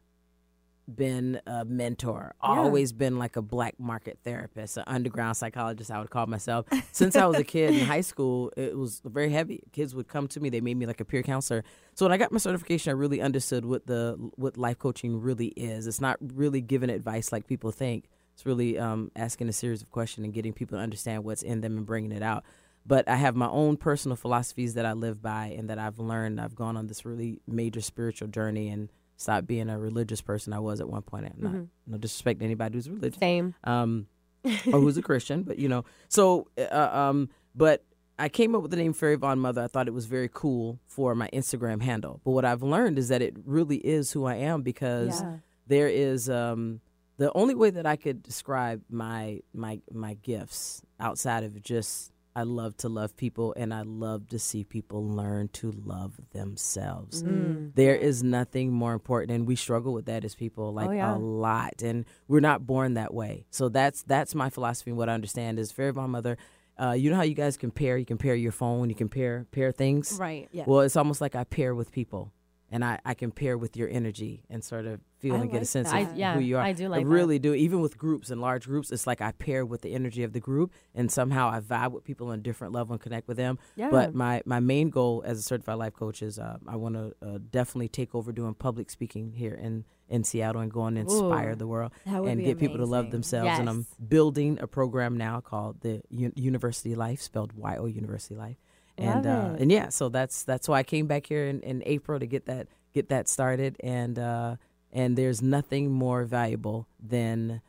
been a mentor, Yeah. always been like a black market therapist, an underground psychologist, I would call myself. Since I was a kid in high school, it was very heavy. Kids would come to me, they made me like a peer counselor. So when I got my certification, I really understood what the what life coaching really is. It's not really giving advice like people think. It's really um, asking a series of questions and getting people to understand what's in them and bringing it out. But I have my own personal philosophies that I live by and that I've learned. I've gone on this really major spiritual journey and stopped being a religious person I was at one point. I'm not Mhm. no disrespect to anybody who's religious. Same. Um, or who's a Christian, but you know. So, uh, um, but I came up with the name Fairy Vonn Mother. I thought it was very cool for my Instagram handle. But what I've learned is that it really is who I am because Yeah. there is um, the only way that I could describe my my my gifts outside of just I love to love people and I love to see people learn to love themselves. Mm. There is nothing more important and we struggle with that as people like Oh, yeah. a lot and we're not born that way. So that's that's my philosophy and what I understand is Fairy Vonn Mother uh, you know how you guys compare, you compare your phone, you compare pair things. Right. Yeah. Well, it's almost like I pair with people, and I, I can pair with your energy and sort of feel I and get a sense that. of I- yeah, who you are. I do like I that. really do. Even with groups and large groups, it's like I pair with the energy of the group, and somehow I vibe with people on a different level and connect with them. Yeah. But my my main goal as a certified life coach is uh, I want to uh, definitely take over doing public speaking here in in Seattle and go and inspire Ooh. the world and get people to love themselves. And I'm building a program now called the U- University Life, spelled Y O University Life. And Love uh, it. and yeah, so that's that's why I came back here in, in April to get that get that started. And uh, and there's nothing more valuable than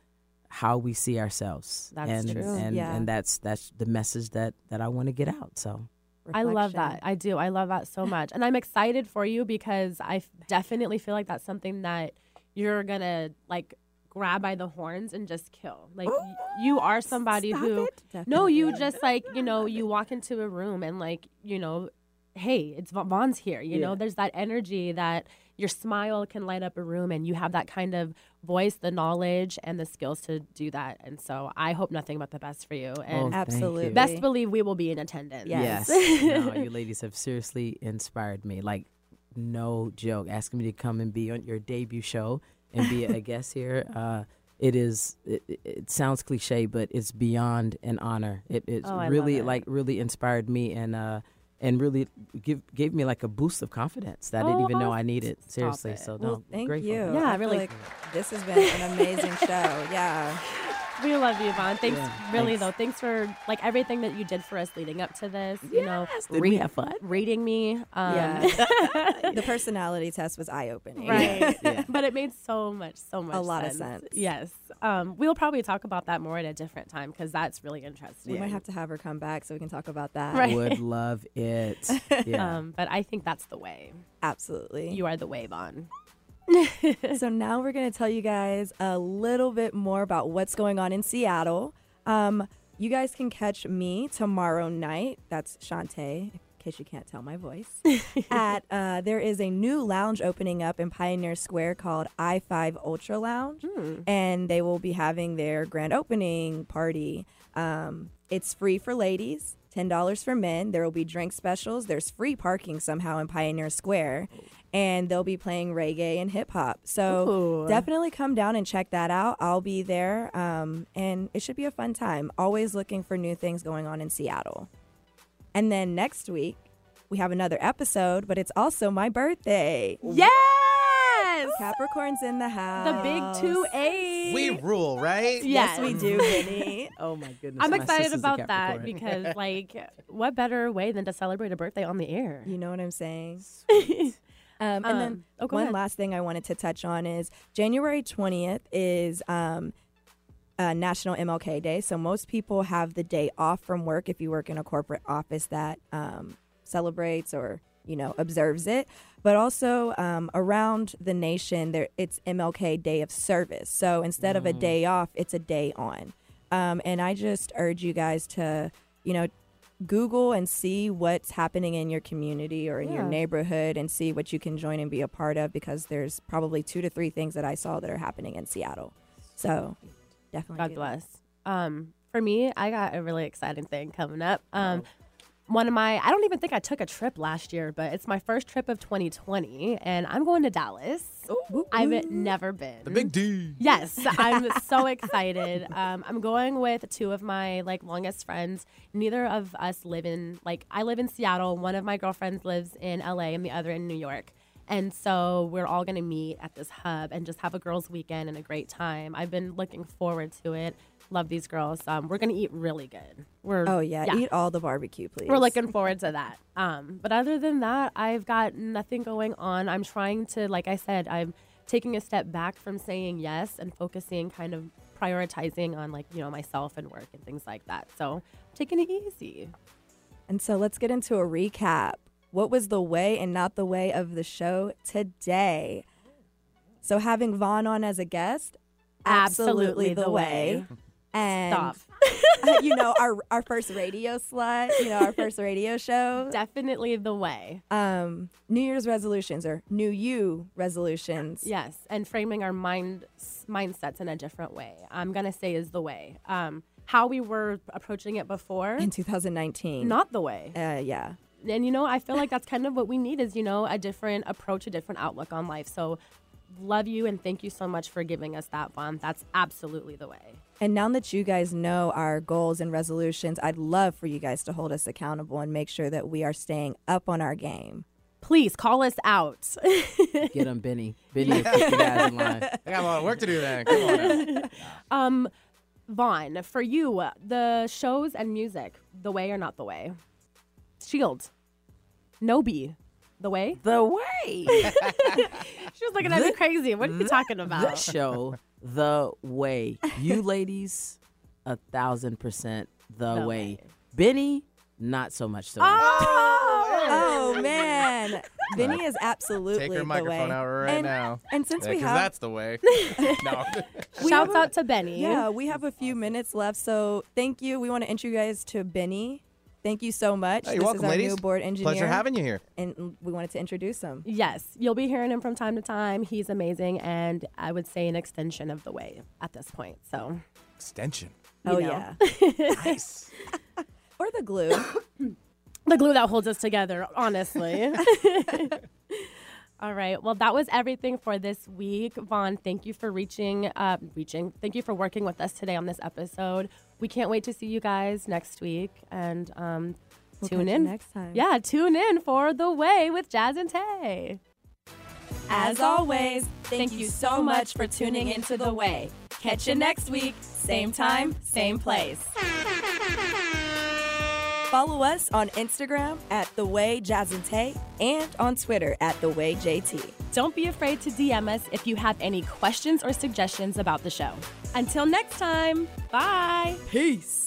how we see ourselves. That's and, true. And Yeah. and that's that's the message that that I want to get out. So I love that. I do. I love that so much. And I'm excited for you because I f- definitely feel like that's something that you're going to like grab by the horns and just kill. Like y- you are somebody Stop who it. No, you just like, you know, you walk into a room and like, you know, hey, it's Vonn's here. You know, there's that energy that your smile can light up a room and you have that kind of voice, the knowledge and the skills to do that. And so I hope nothing but the best for you. Oh, and thank Absolutely. you. best believe we will be in attendance. Yes. no, you ladies have seriously inspired me. Like, no joke. Asking me to come and be on your debut show and be a guest here. Uh, it is. It, it- it sounds cliche, but it's beyond an honor. It it's Oh, really it. like really inspired me and uh and really give gave me like a boost of confidence that I didn't even know I needed. stop Seriously. it. So Well, no, thank grateful. you. Yeah, I really- like this has been an amazing show. Yeah. We love you, Vonn. Thanks, Yeah, really thanks. though. Thanks for like everything that you did for us leading up to this. You know, Did we have fun? reading me. Um, Yeah. the personality test was eye opening. right. Yeah. But it made so much, so much, A lot of sense. Yes. Um, we'll probably talk about that more at a different time because that's really interesting. We might have to have her come back so we can talk about that. Right. Would love it. Yeah. Um, but I think that's the way. Absolutely. You are the way, Vonn. so now we're going to tell you guys a little bit more about what's going on in Seattle. Um, you guys can catch me tomorrow night. That's Shantae, in case you can't tell my voice. at uh, there is a new lounge opening up in Pioneer Square called I5 Ultra Lounge, and they will be having their grand opening party. Um, it's free for ladies. $10 for men. There will be drink specials. There's free parking somehow in Pioneer Square. And they'll be playing reggae and hip hop. So Ooh. definitely come down and check that out. I'll be there. Um, and it should be a fun time. Always looking for new things going on in Seattle. And then next week, we have another episode, but it's also my birthday. Yes! Capricorn's in the house. The big two A's. We rule, right? Yes, Yes. we do, Vinny. oh my goodness. I'm my excited about that because, like, what better way than to celebrate a birthday on the air? You know what I'm saying? Um, and then Um, oh, go one ahead. last thing I wanted to touch on is January 20th is um, uh, National MLK Day. So most people have the day off from work if you work in a corporate office that um, celebrates or you know observes it. But also um, around the nation, there it's MLK Day of Service. So instead of a day off, it's a day on. Um, and I just urge you guys to you know Google and see what's happening in your community or in your neighborhood and see what you can join and be a part of because there's probably two to three things that I saw that are happening in Seattle. So definitely. God bless. Um, for me, I got a really exciting thing coming up. Oh. One of my, I don't even think I took a trip last year, but it's my first trip of 2020, and I'm going to Dallas. I've never been. The big D. Yes, I'm so excited. Um, I'm going with two of my like longest friends. Neither of us live in like I live in Seattle. One of my girlfriends lives in LA, and the other in New York. And so we're all gonna meet at this hub and just have a girls' weekend and a great time. I've been looking forward to it. Love these girls. Um, we're gonna eat really good. We're Oh yeah, eat all the barbecue, please. we're looking forward to that. Um, but other than that, I've got nothing going on. I'm trying to, like I said, I'm taking a step back from saying yes and focusing, kind of prioritizing on like you know myself and work and things like that. So taking it easy. And so let's get into a recap. What was the way and not the way of the show today? So having Vonn on as a guest, absolutely, Absolutely the, the way. way. And Stop. you know our our first radio slot, you know our first radio show. Definitely the way. Um, New Year's resolutions or New You resolutions. Yes, and framing our mind mindsets in a different way. I'm gonna say is the way. Um, how we were approaching it before in 2019. not the way. Uh, yeah. and you know i feel like that's kind of what we need is you know a different approach a different outlook on life so love you and thank you so much for giving us that bond that's absolutely the way And now that you guys know our goals and resolutions, I'd love for you guys to hold us accountable and make sure that we are staying up on our game. please call us out Get them, Benny. Benny, will keep you guys in line. I got a lot of work to do then. Come on. now. um vonn for you the shows and music the way or not the way shield nobi the way The way. she was looking at me crazy what are you talking the about show, the way. You ladies, a thousand percent the, The way. way. Benny, not so much the way. Oh, oh, oh man. Benny is absolutely Take her the microphone way. out right and, now. And since Yeah, we 'cause have that's the way. no. we shouts out to benny Yeah, we have a few minutes left, so thank you. We want to introduce you guys to Benny. Thank you so much. Hey, you're this welcome, is our ladies. new board engineer. Pleasure having you here. And we wanted to introduce him. Yes, you'll be hearing him from time to time. He's amazing, and I would say an extension of the way at this point. So, Extension. you Oh, know. yeah. nice. Or the glue. the glue that holds us together, honestly. All right. Well, that was everything for this week. Vonn, thank you for reaching, uh, reaching. Thank you for working with us today on this episode. We can't wait to see you guys next week and um, We'll tune in next time. Yeah, tune in for the way with Jazz and Taé. As always, thank you so much for tuning into The Way. Catch you next week, same time, same place. Follow us on Instagram at The Way Jazz and Taé and on Twitter at The Way JT. Don't be afraid to DM us if you have any questions or suggestions about the show. Until next time, bye. Peace.